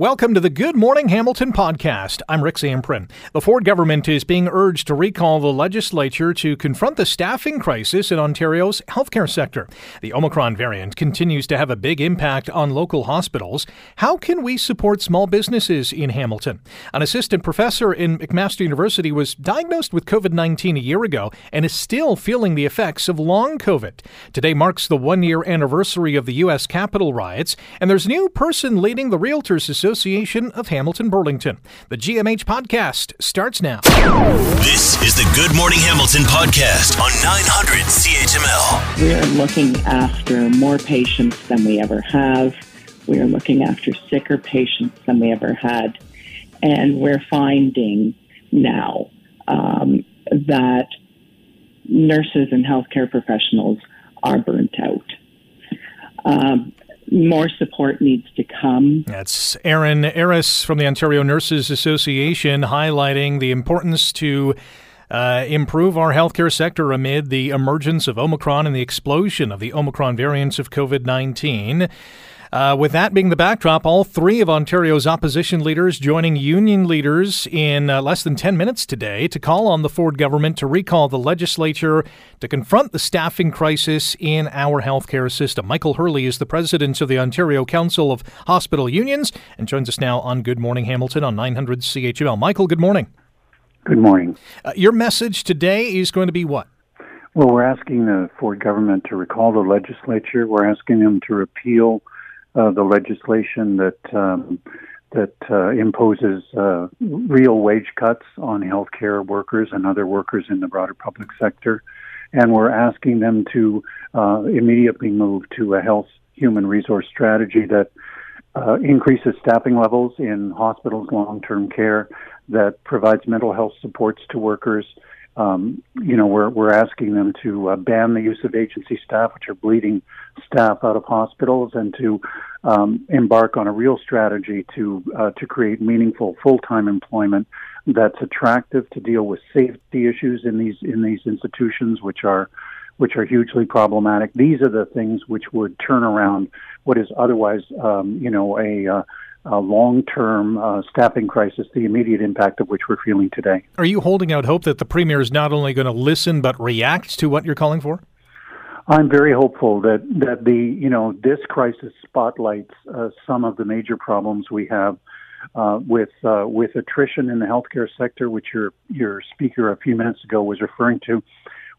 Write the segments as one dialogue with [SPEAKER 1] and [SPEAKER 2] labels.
[SPEAKER 1] Welcome to the Good Morning Hamilton podcast. I'm Rick Zamperin. The Ford government is being urged to recall the legislature to confront the staffing crisis in Ontario's healthcare sector. The Omicron variant continues to have a big impact on local hospitals. How can we support small businesses in Hamilton? An assistant professor in McMaster University was diagnosed with COVID 19 a year ago and is still feeling the effects of long COVID. Today marks the one year anniversary of the U.S. Capitol riots, and there's a new person leading the Realtors Association Association of Hamilton Burlington. The GMH podcast starts now.
[SPEAKER 2] This is the Good Morning Hamilton podcast on 900 CHML.
[SPEAKER 3] We are looking after more patients than we ever have. We are looking after sicker patients than we ever had. And we're finding now um, that nurses and healthcare professionals are burnt out. Um, more support needs to come.
[SPEAKER 1] That's Erin Ariss from the Ontario Nurses Association highlighting the importance to uh, improve our healthcare sector amid the emergence of Omicron and the explosion of the Omicron variants of COVID 19. Uh, with that being the backdrop, all three of Ontario's opposition leaders joining union leaders in uh, less than 10 minutes today to call on the Ford government to recall the legislature to confront the staffing crisis in our healthcare system. Michael Hurley is the president of the Ontario Council of Hospital Unions and joins us now on Good Morning Hamilton on 900 CHML. Michael, good morning.
[SPEAKER 4] Good morning.
[SPEAKER 1] Uh, your message today is going to be what?
[SPEAKER 4] Well, we're asking the Ford government to recall the legislature. We're asking them to repeal uh, the legislation that um, that uh, imposes uh, real wage cuts on healthcare workers and other workers in the broader public sector, and we're asking them to uh, immediately move to a health human resource strategy that uh, increases staffing levels in hospitals, long-term care, that provides mental health supports to workers um, you know, we're we're asking them to uh, ban the use of agency staff, which are bleeding staff out of hospitals, and to um, embark on a real strategy to uh, to create meaningful full time employment that's attractive to deal with safety issues in these in these institutions, which are which are hugely problematic. These are the things which would turn around what is otherwise, um, you know, a uh, uh, long term uh, staffing crisis, the immediate impact of which we're feeling today.
[SPEAKER 1] Are you holding out hope that the Premier is not only going to listen but react to what you're calling for?
[SPEAKER 4] I'm very hopeful that, that the you know this crisis spotlights uh, some of the major problems we have uh, with uh, with attrition in the healthcare sector, which your your speaker a few minutes ago was referring to.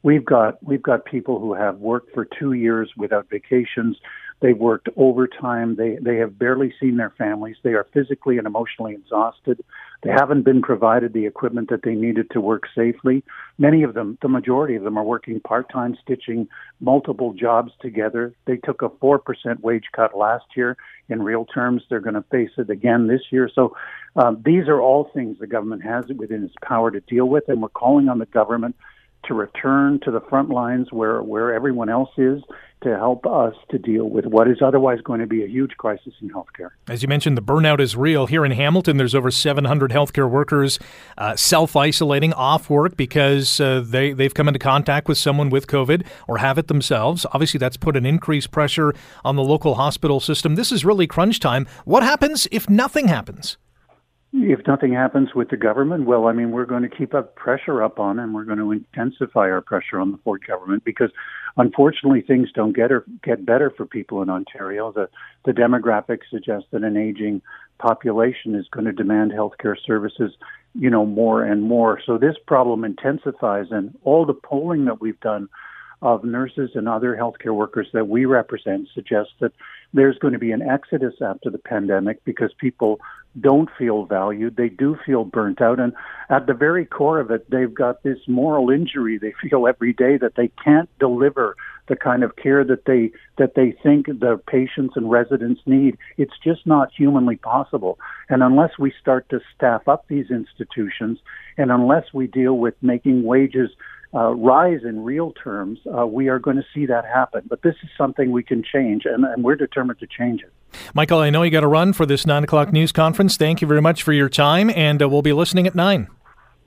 [SPEAKER 4] We've got we've got people who have worked for two years without vacations. They've worked overtime. They they have barely seen their families. They are physically and emotionally exhausted. They haven't been provided the equipment that they needed to work safely. Many of them, the majority of them, are working part time, stitching multiple jobs together. They took a four percent wage cut last year. In real terms, they're going to face it again this year. So um, these are all things the government has within its power to deal with, and we're calling on the government to return to the front lines where, where everyone else is to help us to deal with what is otherwise going to be a huge crisis in healthcare.
[SPEAKER 1] As you mentioned, the burnout is real. Here in Hamilton, there's over 700 healthcare workers uh, self isolating off work because uh, they, they've come into contact with someone with COVID or have it themselves. Obviously, that's put an increased pressure on the local hospital system. This is really crunch time. What happens if nothing happens?
[SPEAKER 4] If nothing happens with the government, well, I mean, we're going to keep up pressure up on, and we're going to intensify our pressure on the Ford government because, unfortunately, things don't get or get better for people in Ontario. The the demographics suggest that an aging population is going to demand healthcare services, you know, more and more. So this problem intensifies, and all the polling that we've done of nurses and other healthcare workers that we represent suggests that there's going to be an exodus after the pandemic because people don't feel valued. They do feel burnt out. And at the very core of it, they've got this moral injury they feel every day that they can't deliver the kind of care that they that they think the patients and residents need. It's just not humanly possible. And unless we start to staff up these institutions and unless we deal with making wages uh, rise in real terms, uh, we are going to see that happen. But this is something we can change, and, and we're determined to change it.
[SPEAKER 1] Michael, I know you got to run for this 9 o'clock news conference. Thank you very much for your time, and uh, we'll be listening at 9.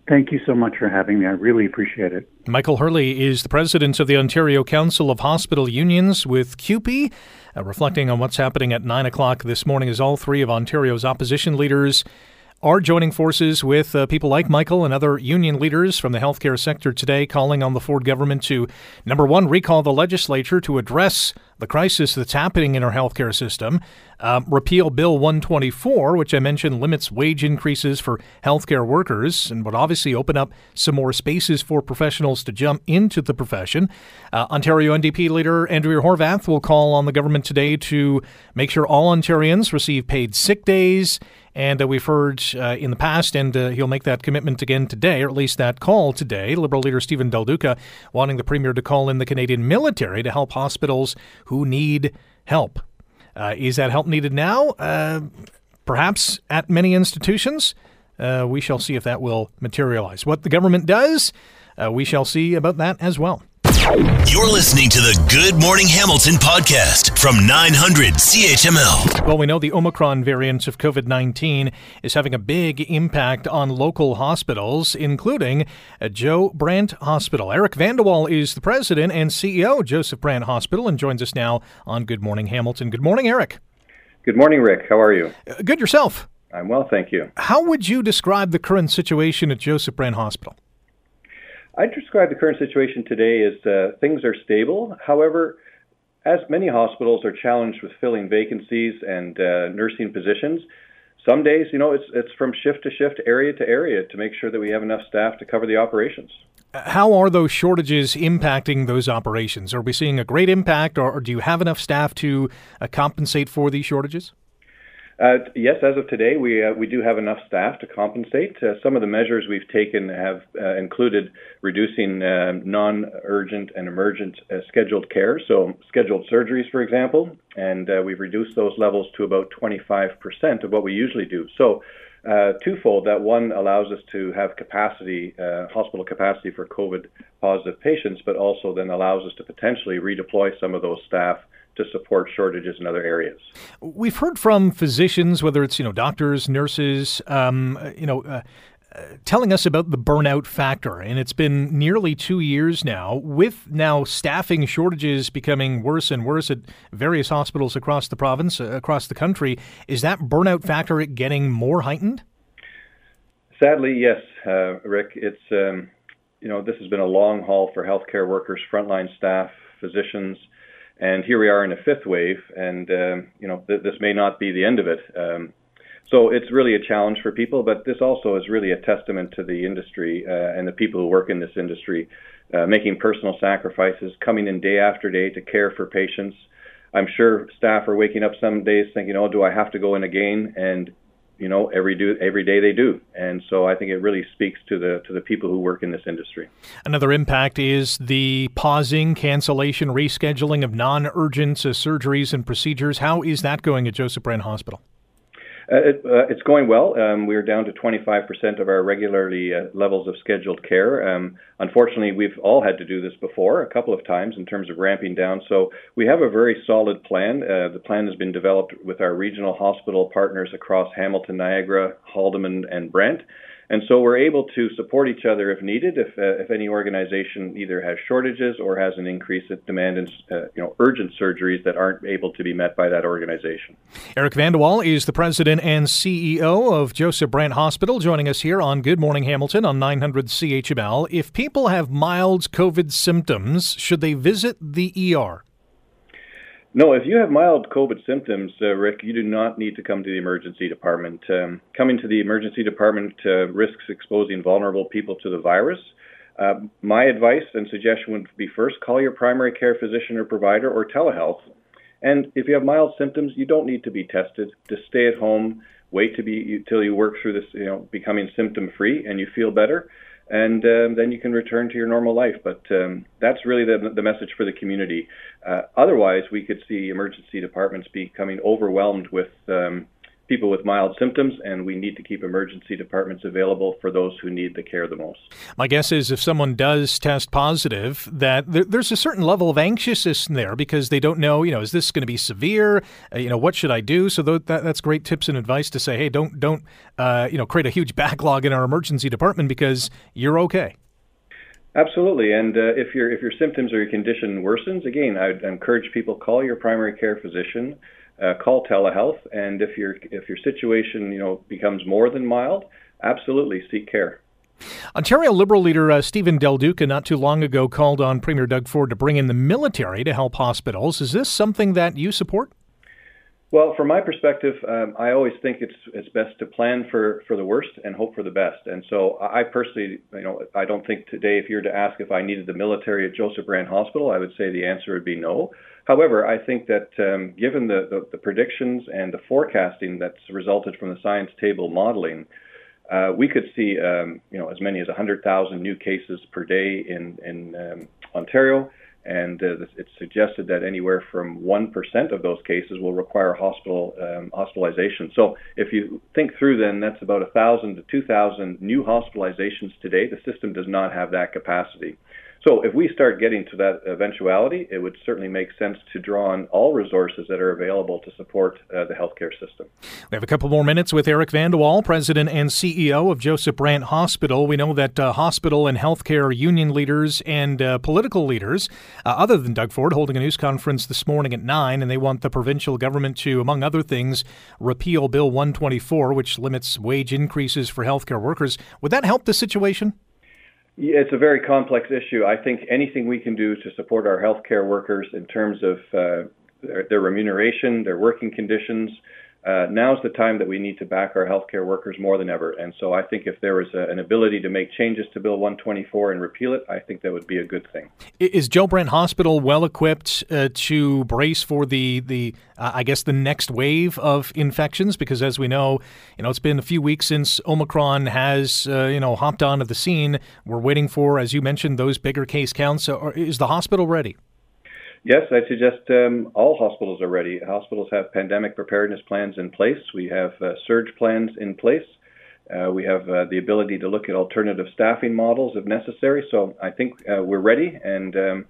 [SPEAKER 4] Thank you so much for having me. I really appreciate it.
[SPEAKER 1] Michael Hurley is the president of the Ontario Council of Hospital Unions with CUPE. Uh, reflecting on what's happening at 9 o'clock this morning as all three of Ontario's opposition leaders are joining forces with uh, people like Michael and other union leaders from the healthcare sector today, calling on the Ford government to, number one, recall the legislature to address the crisis that's happening in our healthcare system, uh, repeal Bill 124, which I mentioned limits wage increases for healthcare workers and would obviously open up some more spaces for professionals to jump into the profession. Uh, Ontario NDP leader Andrea Horwath will call on the government today to make sure all Ontarians receive paid sick days and uh, we've heard uh, in the past, and uh, he'll make that commitment again today, or at least that call today. Liberal leader Stephen Del Duca wanting the Premier to call in the Canadian military to help hospitals who need help. Uh, is that help needed now? Uh, perhaps at many institutions. Uh, we shall see if that will materialize. What the government does, we shall see about that as well.
[SPEAKER 2] You're listening to the Good Morning Hamilton podcast from 900 CHML.
[SPEAKER 1] Well, we know the Omicron variant of COVID 19 is having a big impact on local hospitals, including Joe Brant Hospital. Eric Vandewall is the president and CEO of Joseph Brant Hospital and joins us now on Good Morning Hamilton. Good morning, Eric.
[SPEAKER 5] Good morning, Rick. How are you?
[SPEAKER 1] Uh, good yourself.
[SPEAKER 5] I'm well, thank you.
[SPEAKER 1] How would you describe the current situation at Joseph Brant Hospital?
[SPEAKER 5] I'd describe the current situation today as uh, things are stable. However, as many hospitals are challenged with filling vacancies and uh, nursing positions, some days, you know, it's it's from shift to shift, area to area, to make sure that we have enough staff to cover the operations.
[SPEAKER 1] How are those shortages impacting those operations? Are we seeing a great impact, or, or do you have enough staff to uh, compensate for these shortages?
[SPEAKER 5] Uh, yes, as of today, we uh, we do have enough staff to compensate. Uh, some of the measures we've taken have uh, included reducing uh, non-urgent and emergent uh, scheduled care, so scheduled surgeries, for example, and we've reduced those levels to about 25% of what we usually do. So. twofold. That one allows us to have capacity, hospital capacity for COVID positive patients, but also then allows us to potentially redeploy some of those staff to support shortages in other areas.
[SPEAKER 1] We've heard from physicians, whether it's you know doctors, nurses, um, you know. Uh, telling us about the burnout factor, and it's been nearly two years now. With now staffing shortages becoming worse and worse at various hospitals across the province, uh, across the country, is that burnout factor getting more heightened?
[SPEAKER 5] Sadly, yes, uh, Rick. It's um, you know this has been a long haul for healthcare workers, frontline staff, physicians, and here we are in a fifth wave, and um, you know th- this may not be the end of it. Um, so it's really a challenge for people, but this also is really a testament to the industry uh, and the people who work in this industry, uh, making personal sacrifices, coming in day after day to care for patients. I'm sure staff are waking up some days thinking, "Oh, do I have to go in again?" And you know every do every day they do. And so i think it really speaks to the to the people who work in this industry.
[SPEAKER 1] Another impact is the pausing cancellation rescheduling of non-urgent surgeries and procedures. How is that going at joseph brant hospital
[SPEAKER 5] it, uh, it's going well. Um, we're down to 25% of our regularly uh, levels of scheduled care. Um, unfortunately, we've all had to do this before a couple of times in terms of ramping down. So we have a very solid plan. Uh, the plan has been developed with our regional hospital partners across Hamilton, Niagara, Haldimand, and Brant. And so we're able to support each other if needed. If, uh, if any organization either has shortages or has an increase in demand in uh, you know urgent surgeries that aren't able to be met by that organization.
[SPEAKER 1] Eric Vandewall is the president and CEO of Joseph Brant Hospital, joining us here on Good Morning Hamilton on 900 CHML. If people have mild COVID symptoms, should they visit the ER?
[SPEAKER 5] No, if you have mild COVID symptoms, uh, Rick, you do not need to come to the emergency department. Um, coming to the emergency department uh, risks exposing vulnerable people to the virus. Uh, my advice and suggestion would be first call your primary care physician or provider or telehealth. And if you have mild symptoms, you don't need to be tested. Just stay at home, wait to be until you work through this, you know, becoming symptom free and you feel better and um, then you can return to your normal life. But um, that's really the, the message for the community. Uh, otherwise, we could see emergency departments becoming overwhelmed with um, people with mild symptoms, and we need to keep emergency departments available for those who need the care the most.
[SPEAKER 1] My guess is if someone does test positive, that there, there's a certain level of anxiousness in there because they don't know, you know, is this going to be severe? Uh, you know, what should I do? So that, that's great tips and advice to say, hey, don't don't uh, you know create a huge backlog in our emergency department because you're okay.
[SPEAKER 5] Absolutely, and uh, if your if your symptoms or your condition worsens, again, I'd encourage people call your primary care physician uh, call telehealth, and if your if your situation you know becomes more than mild, absolutely seek care.
[SPEAKER 1] Ontario Liberal leader uh, Stephen Del Duca not too long ago called on Premier Doug Ford to bring in the military to help hospitals. Is this something that you support?
[SPEAKER 5] Well, from my perspective, um, I always think it's it's best to plan for, for the worst and hope for the best. And so, I personally, you know, I don't think today, if you were to ask if I needed the military at Joseph Brant Hospital, I would say the answer would be no. However, I think that um, given the, the, the, predictions and the forecasting that's resulted from the science table modeling, uh, we could see um, you know as many as 100,000 new cases per day in in um, Ontario, and uh, it's suggested that anywhere from one percent of those cases will require hospital um, hospitalization. So if you think through, then that's about 1,000 to 2,000 new hospitalizations today. The system does not have that capacity. So if we start getting to that eventuality, it would certainly make sense to draw on all resources that are available to support uh, the healthcare system.
[SPEAKER 1] We have a couple more minutes with Eric Vandewall, President and CEO of Joseph Brant Hospital. We know that uh, hospital and healthcare union leaders and uh, political leaders, uh, other than Doug Ford, holding a news conference this morning at 9, and they want the provincial government to, among other things, repeal Bill 124, which limits wage increases for healthcare workers. Would that help the situation?
[SPEAKER 5] It's a very complex issue. I think anything we can do to support our healthcare workers in terms of uh, their, their, remuneration, their working conditions, uh, now's the time that we need to back our healthcare workers more than ever. And so I think if there was a, an ability to make changes to Bill 124 and repeal it, I think that would be a good thing.
[SPEAKER 1] Is Joe Brant Hospital well equipped uh, to brace for the the uh, I guess the next wave of infections? Because as we know, you know it's been a few weeks since Omicron has uh, you know hopped onto the scene. We're waiting for, as you mentioned, those bigger case counts. is the hospital ready?
[SPEAKER 5] Yes, I suggest um, all hospitals are ready. Hospitals have pandemic preparedness plans in place. We have uh, surge plans in place. Uh, we have uh, the ability to look at alternative staffing models if necessary. So I think uh, we're ready, and um,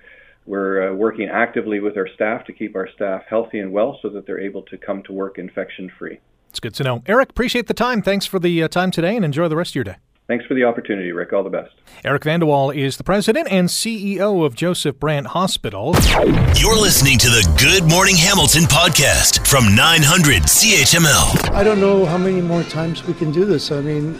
[SPEAKER 5] we're uh, working actively with our staff to keep our staff healthy and well so that they're able to come to work infection free.
[SPEAKER 1] It's good to know. Eric, appreciate the time. Thanks for the uh, time today, and enjoy the rest of your day.
[SPEAKER 5] Thanks for the opportunity, Rick. All the best.
[SPEAKER 1] Eric Vandewall is the president and CEO of Joseph Brant Hospital.
[SPEAKER 2] You're listening to the Good Morning Hamilton podcast from 900 CHML.
[SPEAKER 6] I don't know how many more times we can do this. I mean,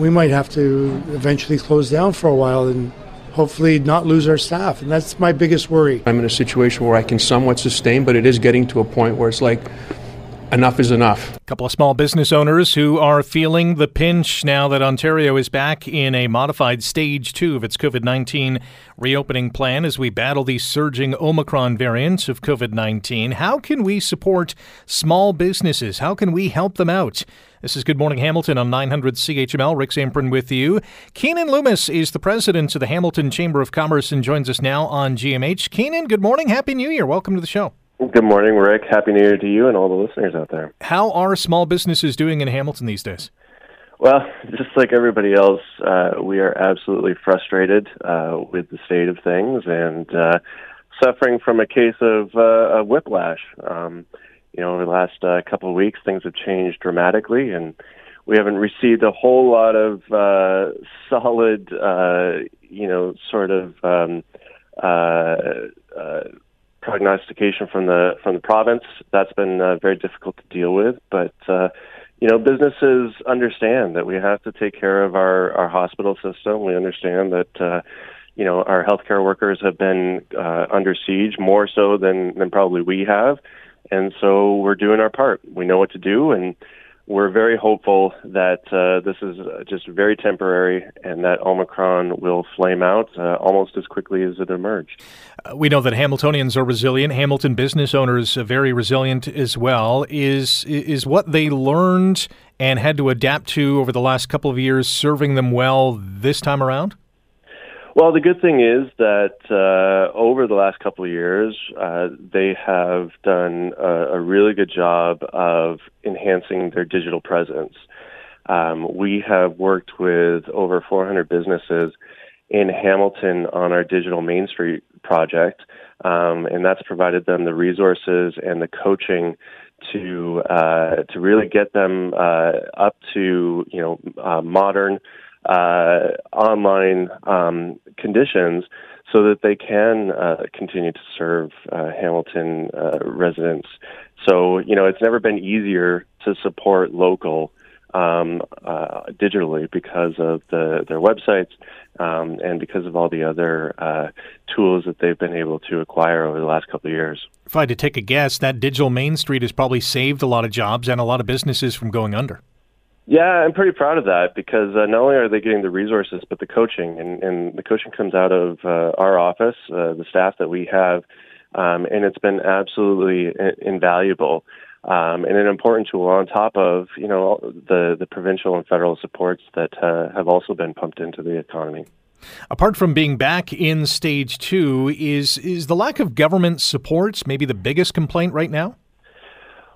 [SPEAKER 6] we might have to eventually close down for a while and hopefully not lose our staff. And that's my biggest worry.
[SPEAKER 7] I'm in a situation where I can somewhat sustain, but it is getting to a point where it's like, enough is enough.
[SPEAKER 1] A couple of small business owners who are feeling the pinch now that Ontario is back in a modified stage two of its COVID 19 reopening plan as we battle the surging Omicron variants of COVID 19. How can we support small businesses? How can we help them out? This is Good Morning Hamilton on 900 CHML. Rick Zamperin with you. Keanin Loomis is the president of the Hamilton Chamber of Commerce and joins us now on GMH. Keanin, good morning. Happy New Year. Welcome to the show.
[SPEAKER 8] Good morning, Rick. Happy New Year to you and all the listeners out there.
[SPEAKER 1] How are small businesses doing in Hamilton these days?
[SPEAKER 8] Well, just like everybody else, uh, we are absolutely frustrated uh, with the state of things and uh, suffering from a case of, uh, whiplash. Um, you know, over the last uh, couple of weeks, things have changed dramatically, and we haven't received a whole lot of uh, solid, you know, sort of. Um, prognostication from the from the province. That's been uh, very difficult to deal with, but uh, you know, businesses understand that we have to take care of our our hospital system. We understand that. Uh, you know, our healthcare workers have been uh, under siege more so than than probably we have, and so we're doing our part. We know what to do, and we're very hopeful that uh, this is just very temporary and that Omicron will flame out uh, almost as quickly as it emerged.
[SPEAKER 1] Uh, we know that Hamiltonians are resilient. Hamilton business owners are very resilient as well. Is is what they learned and had to adapt to over the last couple of years serving them well this time around?
[SPEAKER 8] Well, the good thing is that uh, over the last couple of years, uh, they have done a, a, really good job of enhancing their digital presence. Um, we have worked with over 400 businesses in Hamilton on our digital Main Street project, um, and that's provided them the resources and the coaching to uh, to really get them uh, up to you know uh, modern uh, online um, conditions so that they can uh, continue to serve uh, Hamilton residents. So you know it's never been easier to support local um, uh, digitally because of the, their websites um, and because of all the other uh, tools that they've been able to acquire over the last couple of years.
[SPEAKER 1] If I had to take a guess, that digital Main Street has probably saved a lot of jobs and a lot of businesses from going under.
[SPEAKER 8] Yeah, I'm pretty proud of that because uh, not only are they getting the resources, but the coaching, and, and the coaching comes out of uh, our office, uh, the staff that we have, um, and it's been absolutely invaluable um, and an important tool on top of you know the the provincial and federal supports that uh, have also been pumped into the economy.
[SPEAKER 1] Apart from being back in stage two, is is the lack of government supports maybe the biggest complaint right now?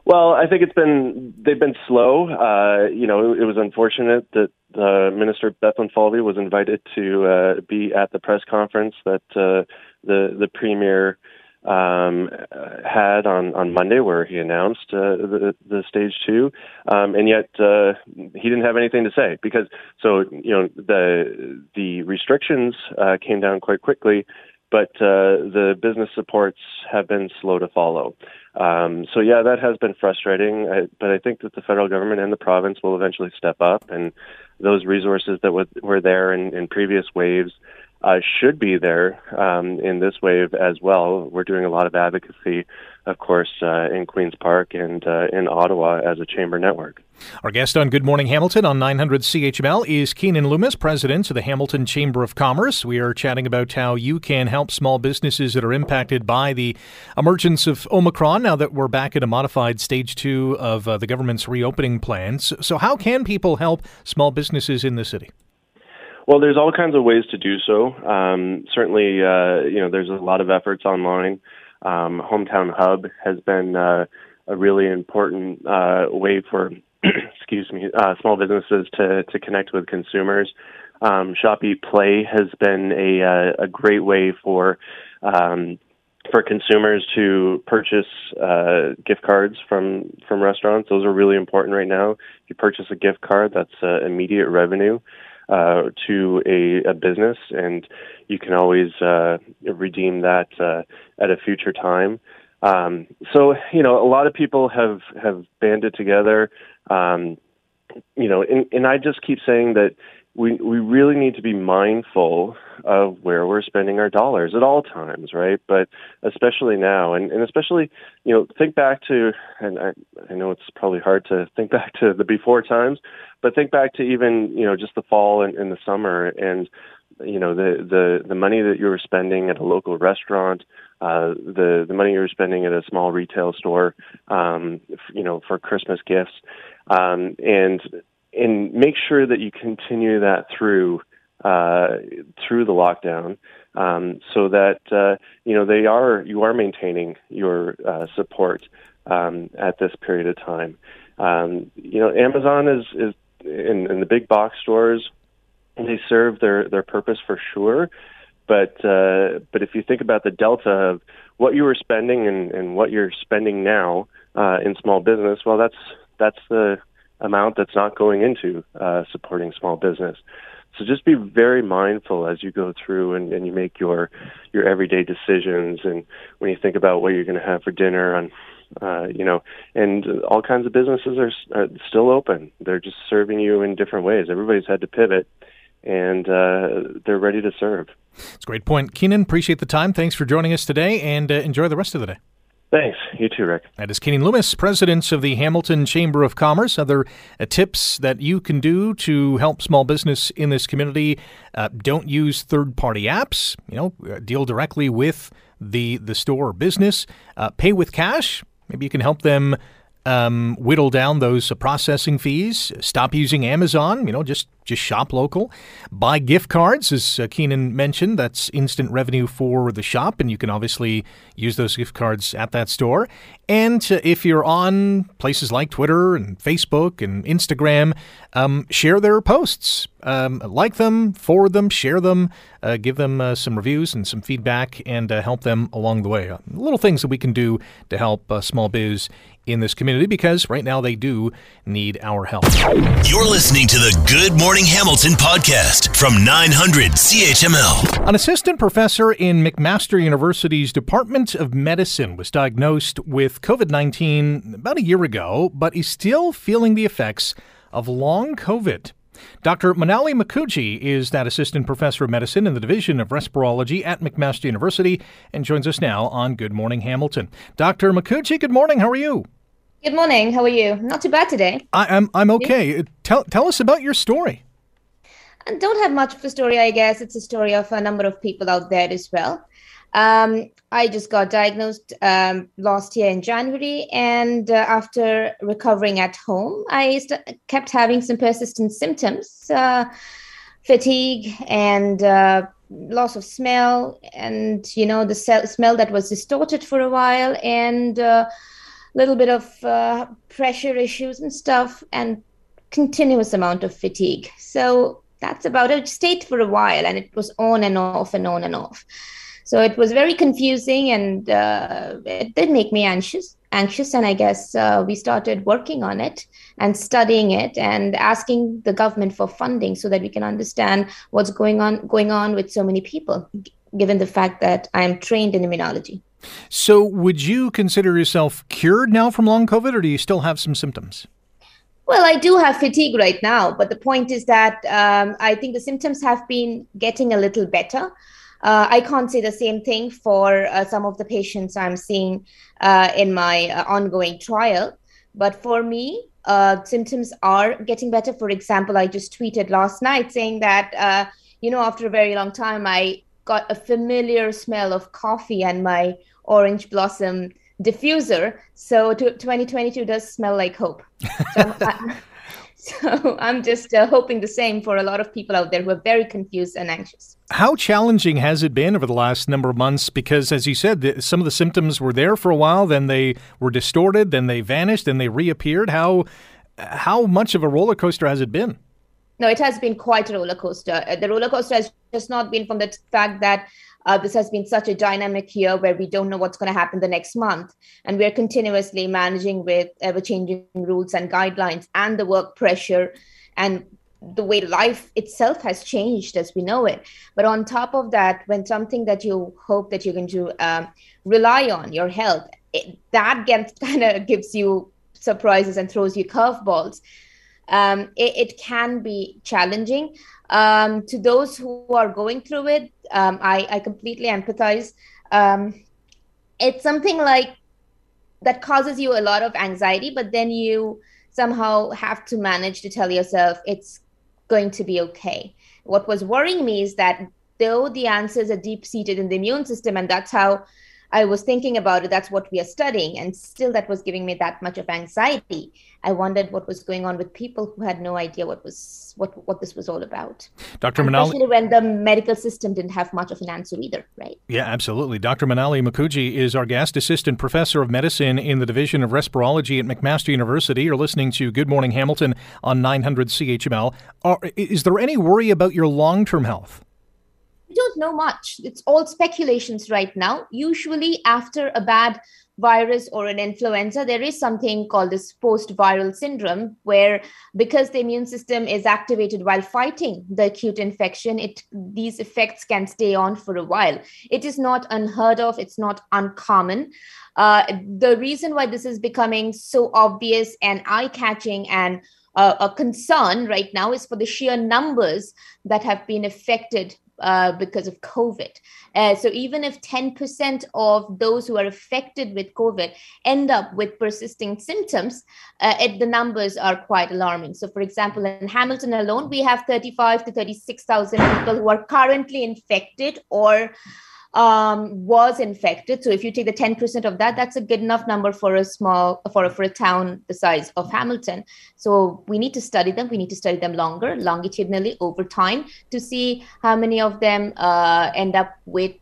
[SPEAKER 8] Well, I think it's been they've been slow. Uh, you know, it, was unfortunate that uh, Minister Bethlenfalvy was invited to uh, be at the press conference that uh, the the premier um, had on, on Monday, where he announced uh, the, the stage two, um, and yet uh, he didn't have anything to say because so you know the the restrictions uh, came down quite quickly, but uh, the business supports have been slow to follow. Um, so yeah, that has been frustrating, I, but I think that the federal government and the province will eventually step up, and those resources that were, were there in, in previous waves uh, should be there um, in this wave as well. We're doing a lot of advocacy, of course, uh, in Queen's Park and uh, in Ottawa as a chamber network.
[SPEAKER 1] Our guest on Good Morning Hamilton on 900 CHML is Keanin Loomis, president of the Hamilton Chamber of Commerce. We are chatting about how you can help small businesses that are impacted by the emergence of Omicron now that we're back at a modified stage two of uh, the government's reopening plans. So, how can people help small businesses in the city?
[SPEAKER 8] Well, there's all kinds of ways to do so. Um, certainly, uh, you know, there's a lot of efforts online. Um, Hometown Hub has been uh, a really important uh, way for, excuse me, uh, small businesses to to connect with consumers. Um, Play has been a uh, a great way for um, for consumers to purchase uh, gift cards from from restaurants. Those are really important right now. If you purchase a gift card, that's uh, immediate revenue uh, to a, a, business, and you can always uh, redeem that uh, at a future time. Um, so you know, a lot of people have have banded together. Um, you know, and, and I just keep saying that we we really need to be mindful of where we're spending our dollars at all times, right? But especially now, and, and especially you know, think back to, and I, I know it's probably hard to think back to the before times, but think back to even you know just the fall and, and the summer, and you know the the the money that you were spending at a local restaurant, uh, the the money you were spending at a small retail store, um, you know, for Christmas gifts, um, and and make sure that you continue that through uh, through the lockdown, um, so that uh, you know they are you are maintaining your uh, support um, at this period of time. Um, you know, Amazon is is in, in the big box stores. They serve their their purpose for sure, but uh, but if you think about the delta of what you were spending and, and what you're spending now uh, in small business, well, that's that's the amount that's not going into uh, supporting small business. So just be very mindful as you go through and, and you make your your everyday decisions, and when you think about what you're going to have for dinner on. Uh, you know, and all kinds of businesses are, are still open. They're just serving you in different ways. Everybody's had to pivot, and uh, they're ready to serve.
[SPEAKER 1] It's a great point. Keanin, appreciate the time. Thanks for joining us today, and uh, enjoy the rest of the day.
[SPEAKER 8] Thanks. You too, Rick.
[SPEAKER 1] That is Keanin Loomis, president of the Hamilton Chamber of Commerce. Other uh, tips that you can do to help small business in this community: uh, don't use third-party apps. You know, uh, deal directly with the the store or business. Uh, pay with cash. Maybe you can help them um, whittle down those processing fees, stop using Amazon, you know, just just shop local. Buy gift cards, as uh, Keanin mentioned. That's instant revenue for the shop, and you can obviously use those gift cards at that store. And uh, if you're on places like Twitter and Facebook and Instagram, um, share their posts. Um, like them, forward them, share them, uh, give them uh, some reviews and some feedback, and uh, help them along the way. Uh, little things that we can do to help uh, small biz in this community because right now they do need our help.
[SPEAKER 2] You're listening to the Good Morning Hamilton podcast from 900 CHML.
[SPEAKER 1] An assistant professor in McMaster University's Department of Medicine was diagnosed with COVID 19 about a year ago, but is still feeling the effects of long COVID. Dr. Manali Mukherjee is that assistant professor of medicine in the Division of Respirology at McMaster University and joins us now on Good Morning Hamilton. Dr. Mukherjee, good morning. How are you?
[SPEAKER 9] Good morning. How are you? Not too bad today.
[SPEAKER 1] I, am I'm, I'm okay. Tell tell us about your story.
[SPEAKER 9] I don't have much of a story, I guess. It's a story of a number of people out there as well. Um, I just got diagnosed um, last year in January, and uh, after recovering at home, I st- kept having some persistent symptoms, uh, fatigue, and uh, loss of smell, and you know the smell that was distorted for a while, and uh, little bit of uh, pressure issues and stuff, and continuous amount of fatigue. So that's about it. it stayed for a while, and it was on and off and on and off. So it was very confusing and uh, it did make me anxious. Anxious, and I guess uh, we started working on it and studying it and asking the government for funding so that we can understand what's going on going on with so many people, given the fact that I am trained in immunology.
[SPEAKER 1] So, would you consider yourself cured now from long COVID, or do you still have some symptoms?
[SPEAKER 9] Well, I do have fatigue right now, but the point is that um, I think the symptoms have been getting a little better. Uh, I can't say the same thing for uh, some of the patients I'm seeing uh, in my uh, ongoing trial. But for me, uh, symptoms are getting better. For example, I just tweeted last night saying that, uh, you know, after a very long time, I got a familiar smell of coffee and my orange blossom diffuser. So 2022 does smell like hope. So So I'm just uh, hoping the same for a lot of people out there who are very confused and anxious.
[SPEAKER 1] How challenging has it been over the last number of months? Because, as you said, the, some of the symptoms were there for a while, then they were distorted, then they vanished, then they reappeared. How how much of a roller coaster has it been?
[SPEAKER 9] No, it has been quite a roller coaster. Uh, the roller coaster has just not been from the fact that uh, this has been such a dynamic year where we don't know what's going to happen the next month. And we're continuously managing with ever changing rules and guidelines and the work pressure and the way life itself has changed as we know it. But on top of that, when something that you hope that you're going to um, rely on, your health, it, that gets kind of gives you surprises and throws you curveballs. Um, it, it, can be challenging. Um, to those who are going through it, um, I, I completely empathize. Um, it's something like that causes you a lot of anxiety, but then you somehow have to manage to tell yourself it's going to be okay. What was worrying me is that though the answers are deep seated in the immune system, and that's how I was thinking about it. That's what we are studying. And still, that was giving me that much of anxiety. I wondered what was going on with people who had no idea what was what what this was all about.
[SPEAKER 1] Dr. Manali,
[SPEAKER 9] especially when the medical system didn't have much of an answer either, right?
[SPEAKER 1] Yeah, absolutely. Dr. Manali Mukherjee is our guest assistant professor of medicine in the Division of Respirology at McMaster University. You're listening to Good Morning Hamilton on 900 CHML. Are, is there any worry about your long term health?
[SPEAKER 9] Don't know much. It's all speculations right now. Usually, after a bad virus or an influenza, there is something called this post viral syndrome, where because the immune system is activated while fighting the acute infection, it these effects can stay on for a while. It is not unheard of, it's not uncommon. Uh, the reason why this is becoming so obvious and eye catching and uh, a concern right now is for the sheer numbers that have been affected uh, because of COVID. Uh, so even if 10% of those who are affected with COVID end up with persisting symptoms, uh, it, the numbers are quite alarming. So, for example, in Hamilton alone, we have 35 to 36,000 people who are currently infected or um, was infected. So if you take the 10% of that, that's a good enough number for a small, for a, for a town the size of Hamilton. So we need to study them. We need to study them longer, longitudinally over time to see how many of them uh, end up with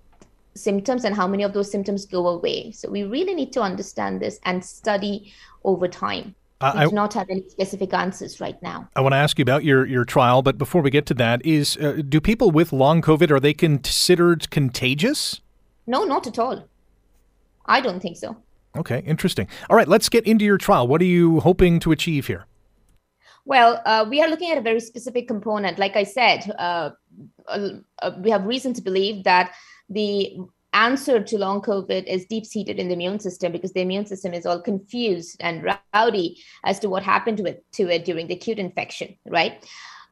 [SPEAKER 9] symptoms and how many of those symptoms go away. So we really need to understand this and study over time. Uh, I do not have any specific answers right now.
[SPEAKER 1] I want to ask you about your, your trial, but before we get to that, is uh, do people with long COVID are they considered contagious?
[SPEAKER 9] No, not at all. I don't think so.
[SPEAKER 1] Okay, interesting. All right, let's get into your trial. What are you hoping to achieve here?
[SPEAKER 9] Well, uh, we are looking at a very specific component. Like I said, uh, uh, we have reason to believe that the answer to long COVID is deep seated in the immune system because the immune system is all confused and rowdy as to what happened to it, to it during the acute infection, right?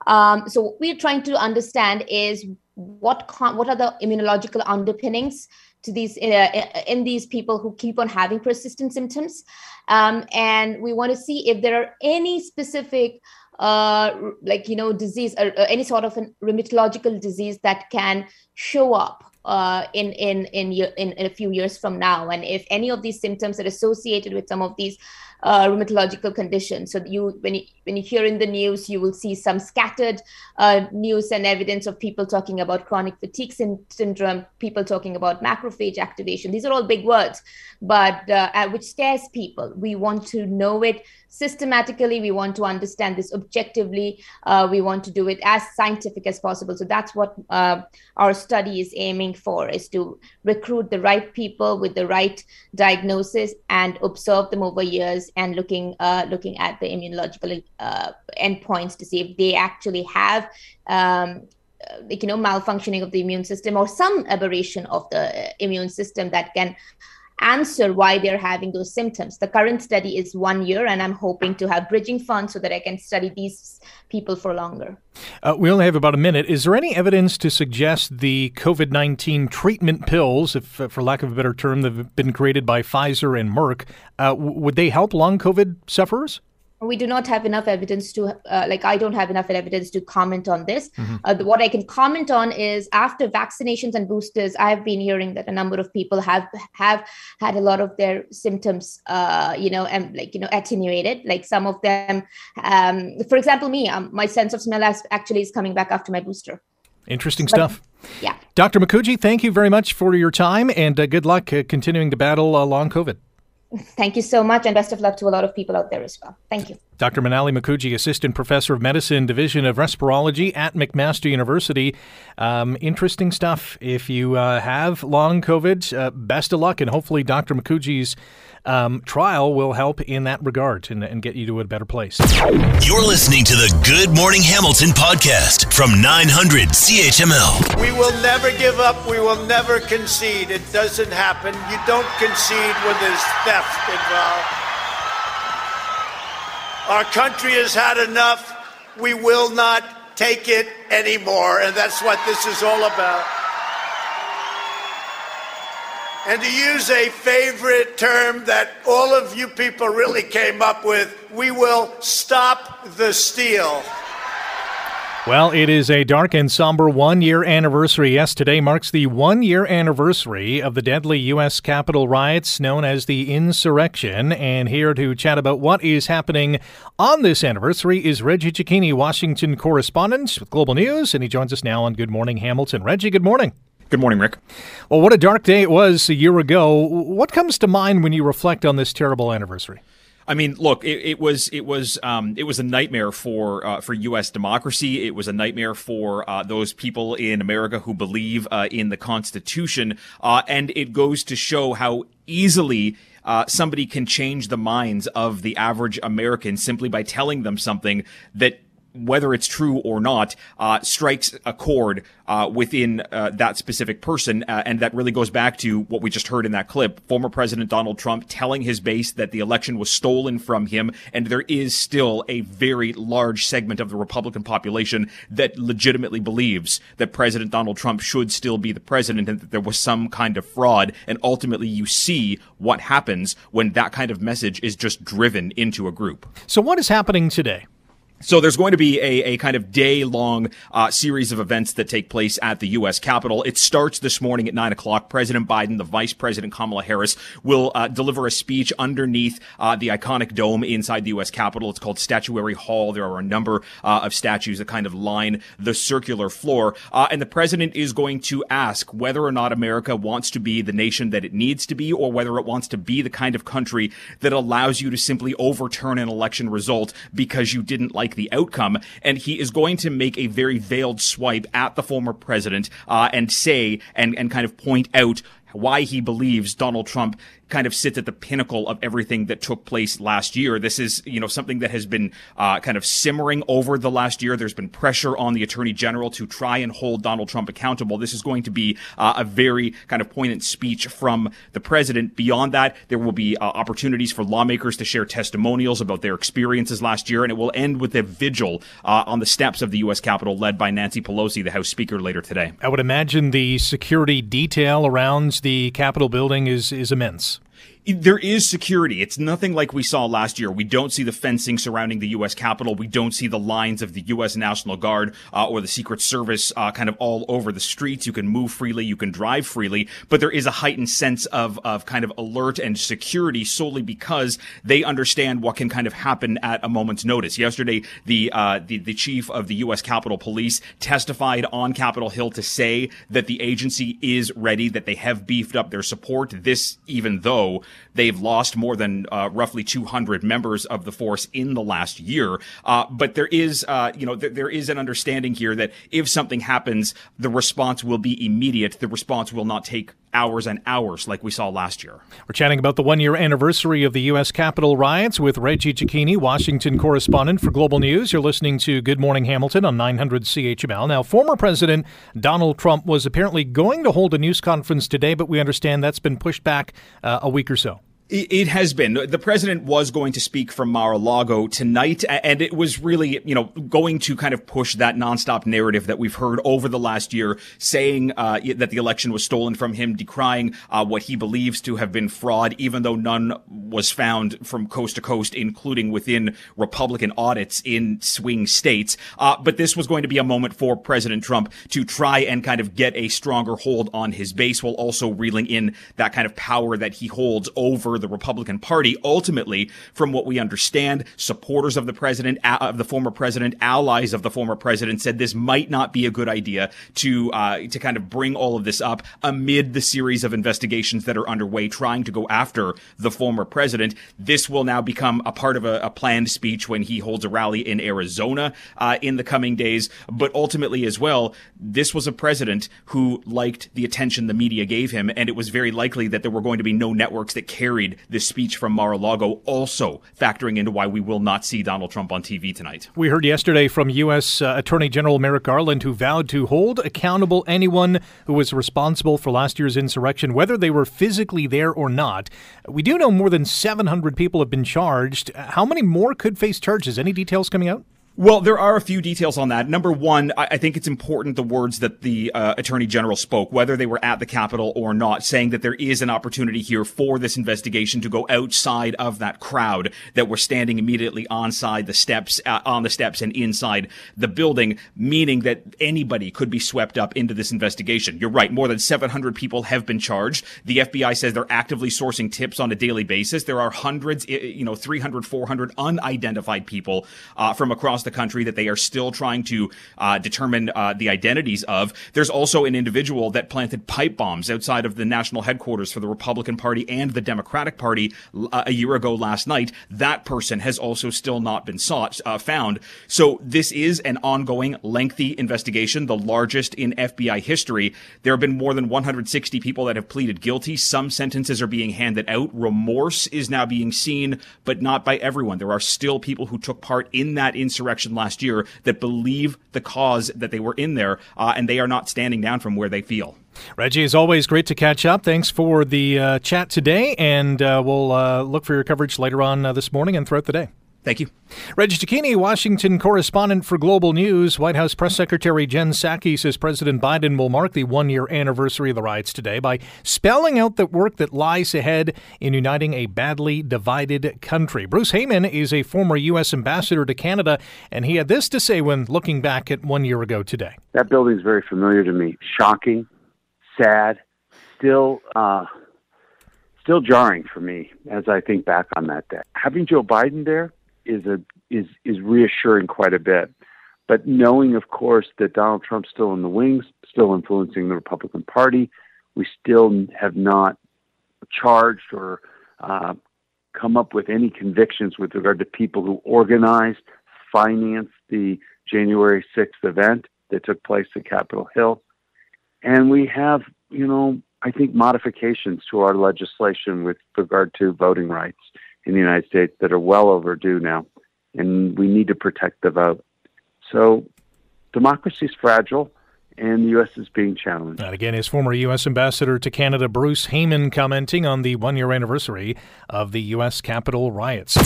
[SPEAKER 9] Um, so what we're trying to understand is what con- what are the immunological underpinnings to these uh, in these people who keep on having persistent symptoms, um, and we want to see if there are any specific uh, like you know disease or, or any sort of a rheumatological disease that can show up uh, in, in, in, in, in a few years from now. And if any of these symptoms are associated with some of these uh, rheumatological conditions. So you, when you when you hear in the news, you will see some scattered uh, news and evidence of people talking about chronic fatigue syndrome, people talking about macrophage activation. These are all big words, but uh, which scares people. We want to know it systematically. We want to understand this objectively. Uh, we want to do it as scientific as possible. So that's what uh, our study is aiming for: is to recruit the right people with the right diagnosis and observe them over years and looking uh, looking at the immunological uh, endpoints to see if they actually have um, you know malfunctioning of the immune system or some aberration of the immune system that can answer why they're having those symptoms. The current study is one year, and I'm hoping to have bridging funds so that I can study these people for longer.
[SPEAKER 1] Uh, we only have about a minute. Is there any evidence to suggest the COVID 19 treatment pills, if, uh, for lack of a better term, that have been created by Pfizer and Merck, uh, would they help long COVID sufferers?
[SPEAKER 9] We do not have enough evidence to uh, like i don't have enough evidence to comment on this. Mm-hmm. uh, what i can comment on is after vaccinations and boosters i've been hearing that a number of people have have had a lot of their symptoms uh, you know and like you know attenuated. Like some of them um, for example me um, my sense of smell actually is coming back after my booster.
[SPEAKER 1] Interesting but, stuff.
[SPEAKER 9] yeah.
[SPEAKER 1] Dr Mukherjee thank you very much for your time and uh, good luck uh, continuing to battle uh, long covid
[SPEAKER 9] Thank you so much, and best of luck to a lot of people out there as well. Thank you.
[SPEAKER 1] Dr. Manali Mukherjee, Assistant Professor of Medicine, Division of Respirology at McMaster University. Um, interesting stuff. If you uh, have long COVID, uh, best of luck, and hopefully Dr. Mukherjee's um, trial will help in that regard and, and, get you to a better place.
[SPEAKER 2] You're listening to the Good Morning Hamilton podcast from 900 CHML.
[SPEAKER 10] We will never give up. We will never concede. It doesn't happen. You don't concede when there's theft involved. Our country has had enough. We will not take it anymore. And that's what this is all about. And to use a favorite term that all of you people really came up with, we will stop the steal.
[SPEAKER 1] Well, it is a dark and somber one year anniversary. Yes, today marks the one year anniversary of the deadly U.S. Capitol riots known as the insurrection. And here to chat about what is happening on this anniversary is Reggie Cecchini, Washington correspondent with Global News. And he joins us now on Good Morning Hamilton. Reggie, good morning.
[SPEAKER 11] Good morning, Rick.
[SPEAKER 1] Well, what a dark day it was a year ago. What comes to mind when you reflect on this terrible anniversary?
[SPEAKER 11] I mean, look, it, it was it was um, it was a nightmare for uh, for U.S. democracy. It was a nightmare for uh, those people in America who believe uh, in the Constitution, uh, and it goes to show how easily uh, somebody can change the minds of the average American simply by telling them something that whether it's true or not, uh, strikes a chord uh, within uh, that specific person, uh, and that really goes back to what we just heard in that clip: former President Donald Trump telling his base that the election was stolen from him, and there is still a very large segment of the Republican population that legitimately believes that President Donald Trump should still be the president, and that there was some kind of fraud. And ultimately, you see what happens when that kind of message is just driven into a group.
[SPEAKER 1] So, what is happening today?
[SPEAKER 11] So there's going to be a, a kind of day long uh, series of events that take place at the U.S. Capitol. It starts this morning at nine o'clock. President Biden, the Vice President Kamala Harris will uh, deliver a speech underneath uh, the iconic dome inside the U.S. Capitol. It's called Statuary Hall. There are a number uh, of statues that kind of line the circular floor, uh, and the president is going to ask whether or not America wants to be the nation that it needs to be, or whether it wants to be the kind of country that allows you to simply overturn an election result because you didn't like like the outcome. And he is going to make a very veiled swipe at the former president uh, and say and and kind of point out why he believes Donald Trump kind of sits at the pinnacle of everything that took place last year. This is, you know, something that has been uh, kind of simmering over the last year. There's been pressure on the attorney general to try and hold Donald Trump accountable. This is going to be uh, a very kind of poignant speech from the president. Beyond that, there will be uh, opportunities for lawmakers to share testimonials about their experiences last year, and it will end with a vigil uh, on the steps of the U.S. Capitol led by Nancy Pelosi, the House Speaker, later today.
[SPEAKER 1] I would imagine the security detail around the Capitol building is is immense
[SPEAKER 11] there is security. It's nothing like we saw last year. We don't see the fencing surrounding the U.S. Capitol. We don't see the lines of the U.S. National Guard uh, or the Secret Service uh, kind of all over the streets. You can move freely, you can drive freely, but there is a heightened sense of of kind of alert and security solely because they understand what can kind of happen at a moment's notice. Yesterday, the uh, the, the chief of the U.S. Capitol Police testified on Capitol Hill to say that the agency is ready, that they have beefed up their support. This, even though They've lost more than uh, roughly 200 members of the force in the last year. Uh, but there is, uh, you know, th- there is an understanding here that if something happens, the response will be immediate. The response will not take hours and hours like we saw last year.
[SPEAKER 1] We're chatting about the one year anniversary of the U.S. Capitol riots with Reggie Cecchini, Washington correspondent for Global News. You're listening to Good Morning Hamilton on 900 CHML. Now, former President Donald Trump was apparently going to hold a news conference today, but we understand that's been pushed back uh, a week or so.
[SPEAKER 11] It has been. The president was going to speak from Mar-a-Lago tonight, and it was really, you know, going to kind of push that nonstop narrative that we've heard over the last year, saying uh, that the election was stolen from him, decrying uh, what he believes to have been fraud, even though none was found from coast to coast, including within Republican audits in swing states. Uh, but this was going to be a moment for President Trump to try and kind of get a stronger hold on his base, while also reeling in that kind of power that he holds over the Republican Party. Ultimately, from what we understand, supporters of the president, of the former president, allies of the former president said this might not be a good idea to, uh, to kind of bring all of this up amid the series of investigations that are underway trying to go after the former president. This will now become a part of a, a planned speech when he holds a rally in Arizona, uh, in the coming days. But ultimately as well, this was a president who liked the attention the media gave him. And it was very likely that there were going to be no networks that carried this speech from Mar-a-Lago also factoring into why we will not see Donald Trump on TV tonight.
[SPEAKER 1] We heard yesterday from U.S. Uh, Attorney General Merrick Garland, who vowed to hold accountable anyone who was responsible for last year's insurrection, whether they were physically there or not. We do know more than 700 people have been charged. How many more could face charges? Any details coming out?
[SPEAKER 11] Well, there are a few details on that. Number one, I, think it's important the words that the uh, attorney general spoke, whether they were at the Capitol or not, saying that there is an opportunity here for this investigation to go outside of that crowd that were standing immediately onside the steps, uh, on the steps and inside the building, meaning that anybody could be swept up into this investigation. You're right. More than 700 people have been charged. The FBI says they're actively sourcing tips on a daily basis. There are hundreds, you know, 300, 400 unidentified people uh, from across across the country that they are still trying to uh, determine uh, the identities of. There's also an individual that planted pipe bombs outside of the national headquarters for the Republican Party and the Democratic Party uh, a year ago last night. That person has also still not been sought, uh, found. So this is an ongoing, lengthy investigation, the largest in FBI history. There have been more than 160 people that have pleaded guilty. Some sentences are being handed out. Remorse is now being seen, but not by everyone. There are still people who took part in that insurrection insurrection last year that believe the cause that they were in there, uh, and they are not standing down from where they feel.
[SPEAKER 1] Reggie, as always, great to catch up. Thanks for the uh, chat today, and uh, we'll uh, look for your coverage later on uh, this morning and throughout the day.
[SPEAKER 11] Thank you.
[SPEAKER 1] Reggie Cecchini, Washington correspondent for Global News. White House Press Secretary Jen Psaki says President Biden will mark the one year anniversary of the riots today by spelling out the work that lies ahead in uniting a badly divided country. Bruce Heyman is a former U.S. ambassador to Canada, and he had this to say when looking back at one year ago today.
[SPEAKER 12] That building is very familiar to me. Shocking, sad, still. Uh, still jarring for me as I think back on that day. Having Joe Biden there is a is is reassuring quite a bit. But knowing, of course, that Donald Trump's still in the wings, still influencing the Republican Party, we still have not charged or uh, come up with any convictions with regard to people who organized, financed the January 6th event that took place at Capitol Hill. And we have, you know, I think modifications to our legislation with regard to voting rights in the United States that are well overdue now, and we need to protect the vote. So, democracy is fragile and the U.S. is being challenged.
[SPEAKER 1] And again, his former U.S. Ambassador to Canada, Bruce Heyman, commenting on the one year anniversary of the U.S. Capitol riots.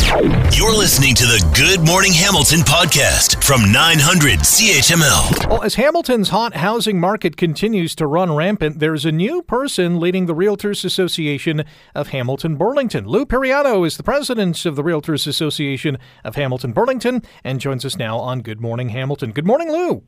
[SPEAKER 2] You're listening to the Good Morning Hamilton podcast from 900 CHML.
[SPEAKER 1] Well, as Hamilton's hot housing market continues to run rampant, there's a new person leading the Realtors Association of Hamilton Burlington. Lou Piriano is the president of the Realtors Association of Hamilton Burlington and joins us now on Good Morning Hamilton. Good morning, Lou.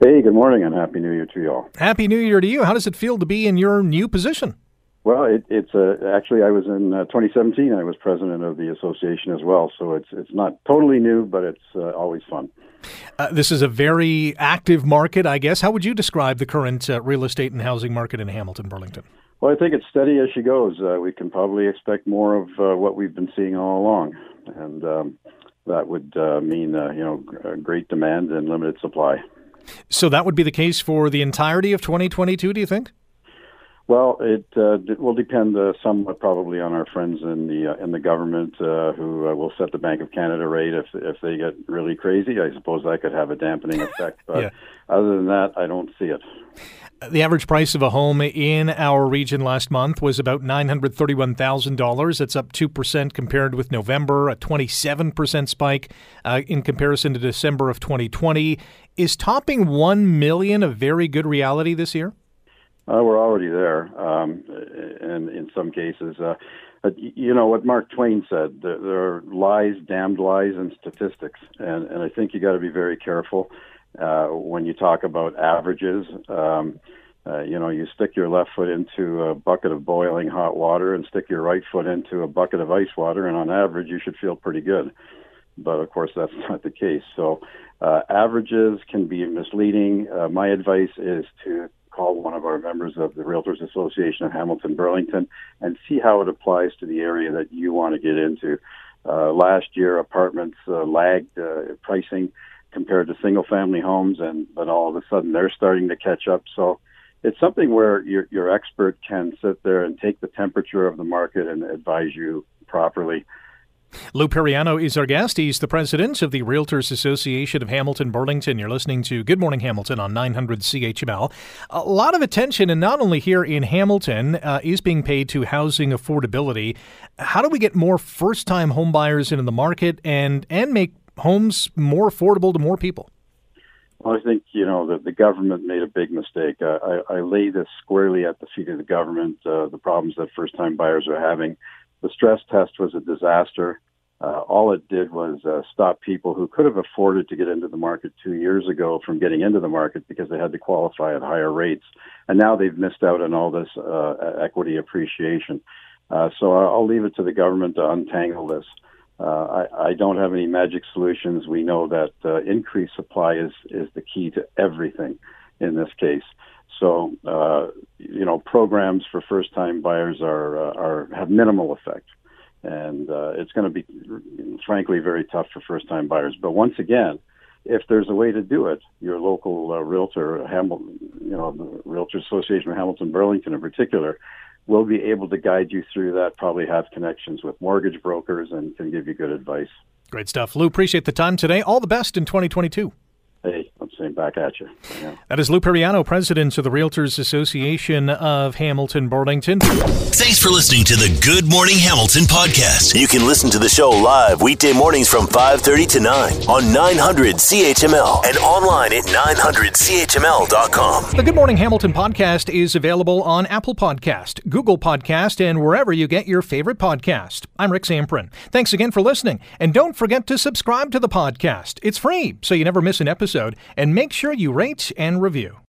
[SPEAKER 13] Hey, good morning and happy New Year to you all.
[SPEAKER 1] Happy New Year to you. How does it feel to be in your new position?
[SPEAKER 13] Well, it, it's uh, actually I was in uh, 2017. I was president of the association as well, so it's it's not totally new, but it's uh, always fun.
[SPEAKER 1] Uh, this is a very active market, I guess. How would you describe the current uh, real estate and housing market in Hamilton, Burlington?
[SPEAKER 13] Well, I think it's steady as she goes. Uh, we can probably expect more of what we've been seeing all along, and um, that would mean you know great demand and limited supply.
[SPEAKER 1] So that would be the case for the entirety of 2022, do you think?
[SPEAKER 13] Well, it, uh, it will depend uh, somewhat probably on our friends in the uh, in the government uh, who uh, will set the Bank of Canada rate. If if they get really crazy, I suppose that could have a dampening effect. But yeah. other than that, I don't see it.
[SPEAKER 1] The average price of a home in our region last month was about $931,000. That's up 2% compared with November, a 27% spike uh, in comparison to December of 2020. Is topping 1 million a very good reality this year?
[SPEAKER 13] Uh, we're already there, um, and in some cases, uh, you know what Mark Twain said: there, there, are lies, damned lies, and statistics, and, and I think you got to be very careful uh, when you talk about averages. Um, uh, you know, you stick your left foot into a bucket of boiling hot water and stick your right foot into a bucket of ice water, and on average, you should feel pretty good. But of course, that's not the case. So, uh, averages can be misleading. Uh, my advice is to call one of our members of the Realtors Association of Hamilton Burlington and see how it applies to the area that you want to get into. Uh, last year, apartments uh, lagged pricing compared to single family homes, and but all of a sudden they're starting to catch up. So it's something where your your expert can sit there and take the temperature of the market and advise you properly.
[SPEAKER 1] Lou Piriano is our guest. He's the president of the Realtors Association of Hamilton Burlington. You're listening to Good Morning Hamilton on 900 CHML. A lot of attention, and not only here in Hamilton, uh, is being paid to housing affordability. How do we get more first time homebuyers into the market and, and make homes more affordable to more people?
[SPEAKER 13] Well, I think you know that the government made a big mistake. Uh, I, I lay this squarely at the feet of the government. Uh, the problems that first-time buyers are having. The stress test was a disaster. Uh, all it did was uh, stop people who could have afforded to get into the market two years ago from getting into the market because they had to qualify at higher rates, and now they've missed out on all this uh, equity appreciation. Uh, so I'll leave it to the government to untangle this. Uh, I, I, don't have any magic solutions. We know that uh, increased supply is, is the key to everything in this case. So, uh, you know, programs for first-time buyers are, uh, are have minimal effect, and uh, it's going to be, frankly, very tough for first-time buyers. But once again, if there's a way to do it, your local uh, realtor, Hamilton, you know, the Realtor Association of Hamilton Burlington in particular, we'll be able to guide you through that, probably have connections with mortgage brokers and can give you good advice.
[SPEAKER 1] Great stuff. Lou, appreciate the time today. All the best in 2022.
[SPEAKER 13] Hey, I'm Same back at you. Yeah.
[SPEAKER 1] That is Lou Piriano, president of the Realtors Association of Hamilton Burlington.
[SPEAKER 2] Thanks for listening to the Good Morning Hamilton podcast. You can listen to the show live weekday mornings from 5:30 to 9 on 900 CHML and online at 900CHML.com.
[SPEAKER 1] The Good Morning Hamilton podcast is available on Apple Podcast, Google Podcast, and wherever you get your favorite podcast. I'm Rick Zamperin. Thanks again for listening, and don't forget to subscribe to the podcast. It's free, so you never miss an episode, and make sure you rate and review.